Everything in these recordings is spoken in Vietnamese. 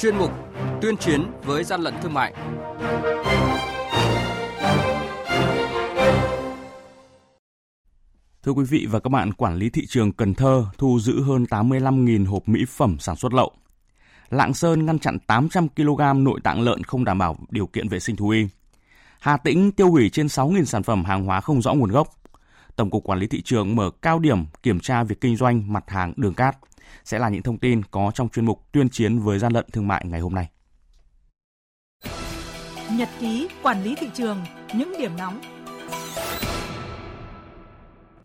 chuyên mục Tuyên chiến với gian lận thương mại. Thưa quý vị và các bạn, quản lý thị trường Cần Thơ thu giữ hơn 85.000 hộp mỹ phẩm sản xuất lậu. Lạng Sơn ngăn chặn 800 kg nội tạng lợn không đảm bảo điều kiện vệ sinh thú y. Hà Tĩnh tiêu hủy trên 6.000 sản phẩm hàng hóa không rõ nguồn gốc. Tổng cục Quản lý thị trường mở cao điểm kiểm tra việc kinh doanh mặt hàng đường cát. Sẽ là những thông tin có trong chuyên mục tuyên chiến với gian lận thương mại ngày hôm nay. Nhật ký quản lý thị trường, những điểm nóng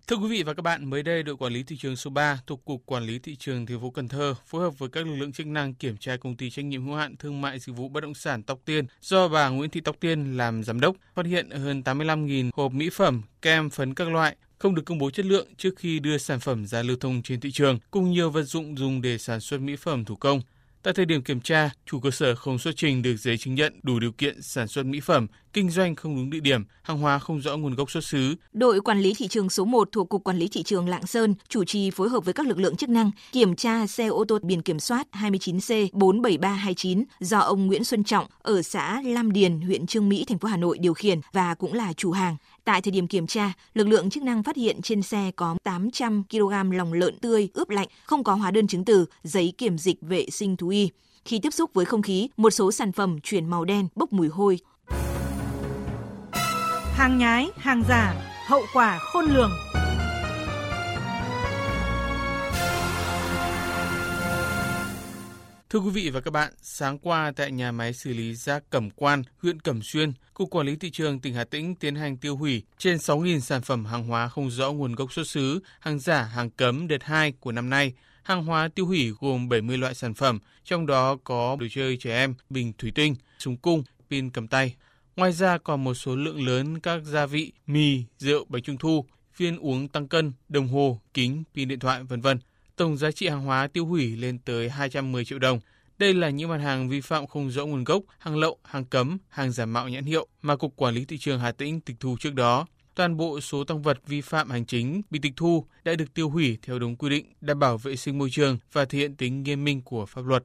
Thưa quý vị và các bạn, mới đây đội quản lý thị trường số 3 thuộc cục quản lý thị trường thành phố Cần Thơ phối hợp với các lực lượng chức năng kiểm tra công ty trách nhiệm hữu hạn thương mại dịch vụ bất động sản Tóc Tiên do bà Nguyễn Thị Tóc Tiên làm giám đốc, phát hiện hơn 85.000 hộp mỹ phẩm, kem, phấn các loại không được công bố chất lượng trước khi đưa sản phẩm ra lưu thông trên thị trường, cùng nhiều vật dụng dùng để sản xuất mỹ phẩm thủ công. Tại thời điểm kiểm tra, chủ cơ sở không xuất trình được giấy chứng nhận đủ điều kiện sản xuất mỹ phẩm, kinh doanh không đúng địa điểm, hàng hóa không rõ nguồn gốc xuất xứ. Đội quản lý thị trường số 1 thuộc Cục Quản lý Thị trường Lạng Sơn chủ trì phối hợp với các lực lượng chức năng kiểm tra xe ô tô biển kiểm soát 29C47329 do ông Nguyễn Xuân Trọng ở xã Lam Điền, huyện Trương Mỹ, thành phố Hà Nội điều khiển và cũng là chủ hàng. Tại thời điểm kiểm tra, lực lượng chức năng phát hiện trên xe có 800 kg lòng lợn tươi ướp lạnh, không có hóa đơn chứng từ, giấy kiểm dịch vệ sinh thú y. Khi tiếp xúc với không khí, một số sản phẩm chuyển màu đen, bốc mùi hôi. Hàng nhái, hàng giả, hậu quả khôn lường. Thưa quý vị và các bạn, sáng qua tại nhà máy xử lý rác Cẩm Quan, huyện Cẩm Xuyên, Cục Quản lý Thị trường tỉnh Hà Tĩnh tiến hành tiêu hủy trên 6.000 sản phẩm hàng hóa không rõ nguồn gốc xuất xứ, hàng giả, hàng cấm đợt 2 của năm nay. Hàng hóa tiêu hủy gồm 70 loại sản phẩm, trong đó có đồ chơi trẻ em, bình thủy tinh, súng cung, pin cầm tay. Ngoài ra còn một số lượng lớn các gia vị, mì, rượu, bánh trung thu, viên uống tăng cân, đồng hồ, kính, pin điện thoại, vân vân. Tổng giá trị hàng hóa tiêu hủy lên tới 210 triệu đồng. Đây là những mặt hàng vi phạm không rõ nguồn gốc, hàng lậu, hàng cấm, hàng giả mạo nhãn hiệu mà Cục Quản lý Thị trường Hà Tĩnh tịch thu trước đó. Toàn bộ số tăng vật vi phạm hành chính bị tịch thu đã được tiêu hủy theo đúng quy định, đảm bảo vệ sinh môi trường và thể hiện tính nghiêm minh của pháp luật.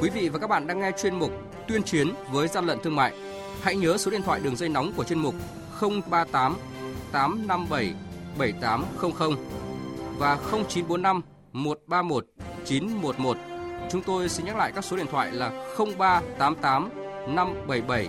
Quý vị và các bạn đang nghe chuyên mục Tuyên chiến với gian lận thương mại. Hãy nhớ số điện thoại đường dây nóng của chuyên mục 038 857 7800 và 0945 131 911. Chúng tôi xin nhắc lại các số điện thoại là 0388 577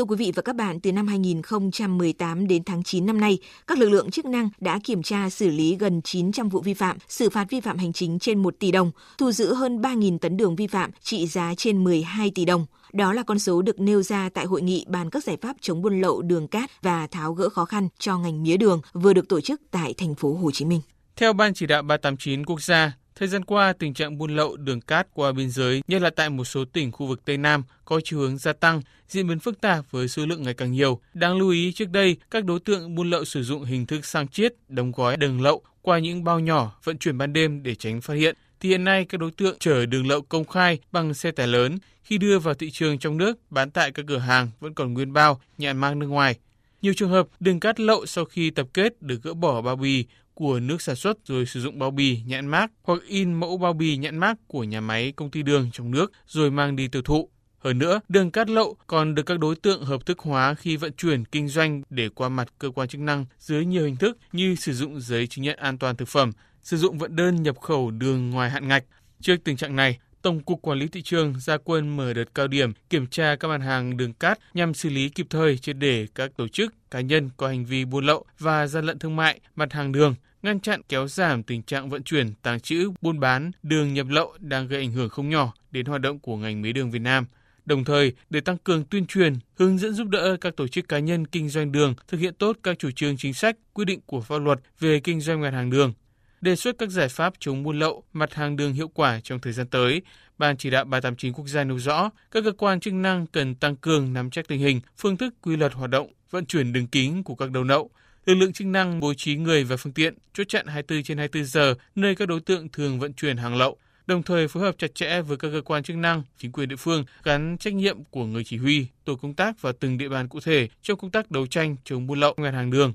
Thưa quý vị và các bạn, từ năm 2018 đến tháng 9 năm nay, các lực lượng chức năng đã kiểm tra xử lý gần 900 vụ vi phạm, xử phạt vi phạm hành chính trên 1 tỷ đồng, thu giữ hơn 3.000 tấn đường vi phạm trị giá trên 12 tỷ đồng. Đó là con số được nêu ra tại hội nghị bàn các giải pháp chống buôn lậu đường cát và tháo gỡ khó khăn cho ngành mía đường vừa được tổ chức tại thành phố Hồ Chí Minh. Theo Ban chỉ đạo 389 quốc gia, Thời gian qua, tình trạng buôn lậu đường cát qua biên giới, nhất là tại một số tỉnh khu vực Tây Nam, có chiều hướng gia tăng, diễn biến phức tạp với số lượng ngày càng nhiều. Đáng lưu ý trước đây, các đối tượng buôn lậu sử dụng hình thức sang chiết, đóng gói đường lậu qua những bao nhỏ vận chuyển ban đêm để tránh phát hiện. Thì hiện nay các đối tượng chở đường lậu công khai bằng xe tải lớn khi đưa vào thị trường trong nước bán tại các cửa hàng vẫn còn nguyên bao, nhãn mang nước ngoài. Nhiều trường hợp đường cát lậu sau khi tập kết được gỡ bỏ bao bì của nước sản xuất rồi sử dụng bao bì nhãn mác hoặc in mẫu bao bì nhãn mác của nhà máy công ty đường trong nước rồi mang đi tiêu thụ. Hơn nữa, đường cát lậu còn được các đối tượng hợp thức hóa khi vận chuyển kinh doanh để qua mặt cơ quan chức năng dưới nhiều hình thức như sử dụng giấy chứng nhận an toàn thực phẩm, sử dụng vận đơn nhập khẩu đường ngoài hạn ngạch. Trước tình trạng này, Tổng cục Quản lý thị trường ra quân mở đợt cao điểm kiểm tra các mặt hàng đường cát nhằm xử lý kịp thời triệt để các tổ chức, cá nhân có hành vi buôn lậu và gian lận thương mại mặt hàng đường, ngăn chặn kéo giảm tình trạng vận chuyển, tàng trữ, buôn bán đường nhập lậu đang gây ảnh hưởng không nhỏ đến hoạt động của ngành mía đường Việt Nam. Đồng thời, để tăng cường tuyên truyền, hướng dẫn giúp đỡ các tổ chức cá nhân kinh doanh đường thực hiện tốt các chủ trương chính sách, quy định của pháp luật về kinh doanh mặt hàng đường, đề xuất các giải pháp chống buôn lậu, mặt hàng đường hiệu quả trong thời gian tới, Ban chỉ đạo 389 quốc gia nêu rõ, các cơ quan chức năng cần tăng cường nắm chắc tình hình, phương thức quy luật hoạt động, vận chuyển đường kính của các đầu nậu. Lực lượng chức năng bố trí người và phương tiện chốt chặn 24 trên 24 giờ nơi các đối tượng thường vận chuyển hàng lậu, đồng thời phối hợp chặt chẽ với các cơ quan chức năng, chính quyền địa phương gắn trách nhiệm của người chỉ huy, tổ công tác và từng địa bàn cụ thể trong công tác đấu tranh chống buôn lậu ngành hàng đường.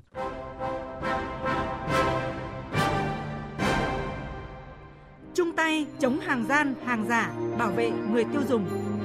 Chung tay chống hàng gian, hàng giả, bảo vệ người tiêu dùng.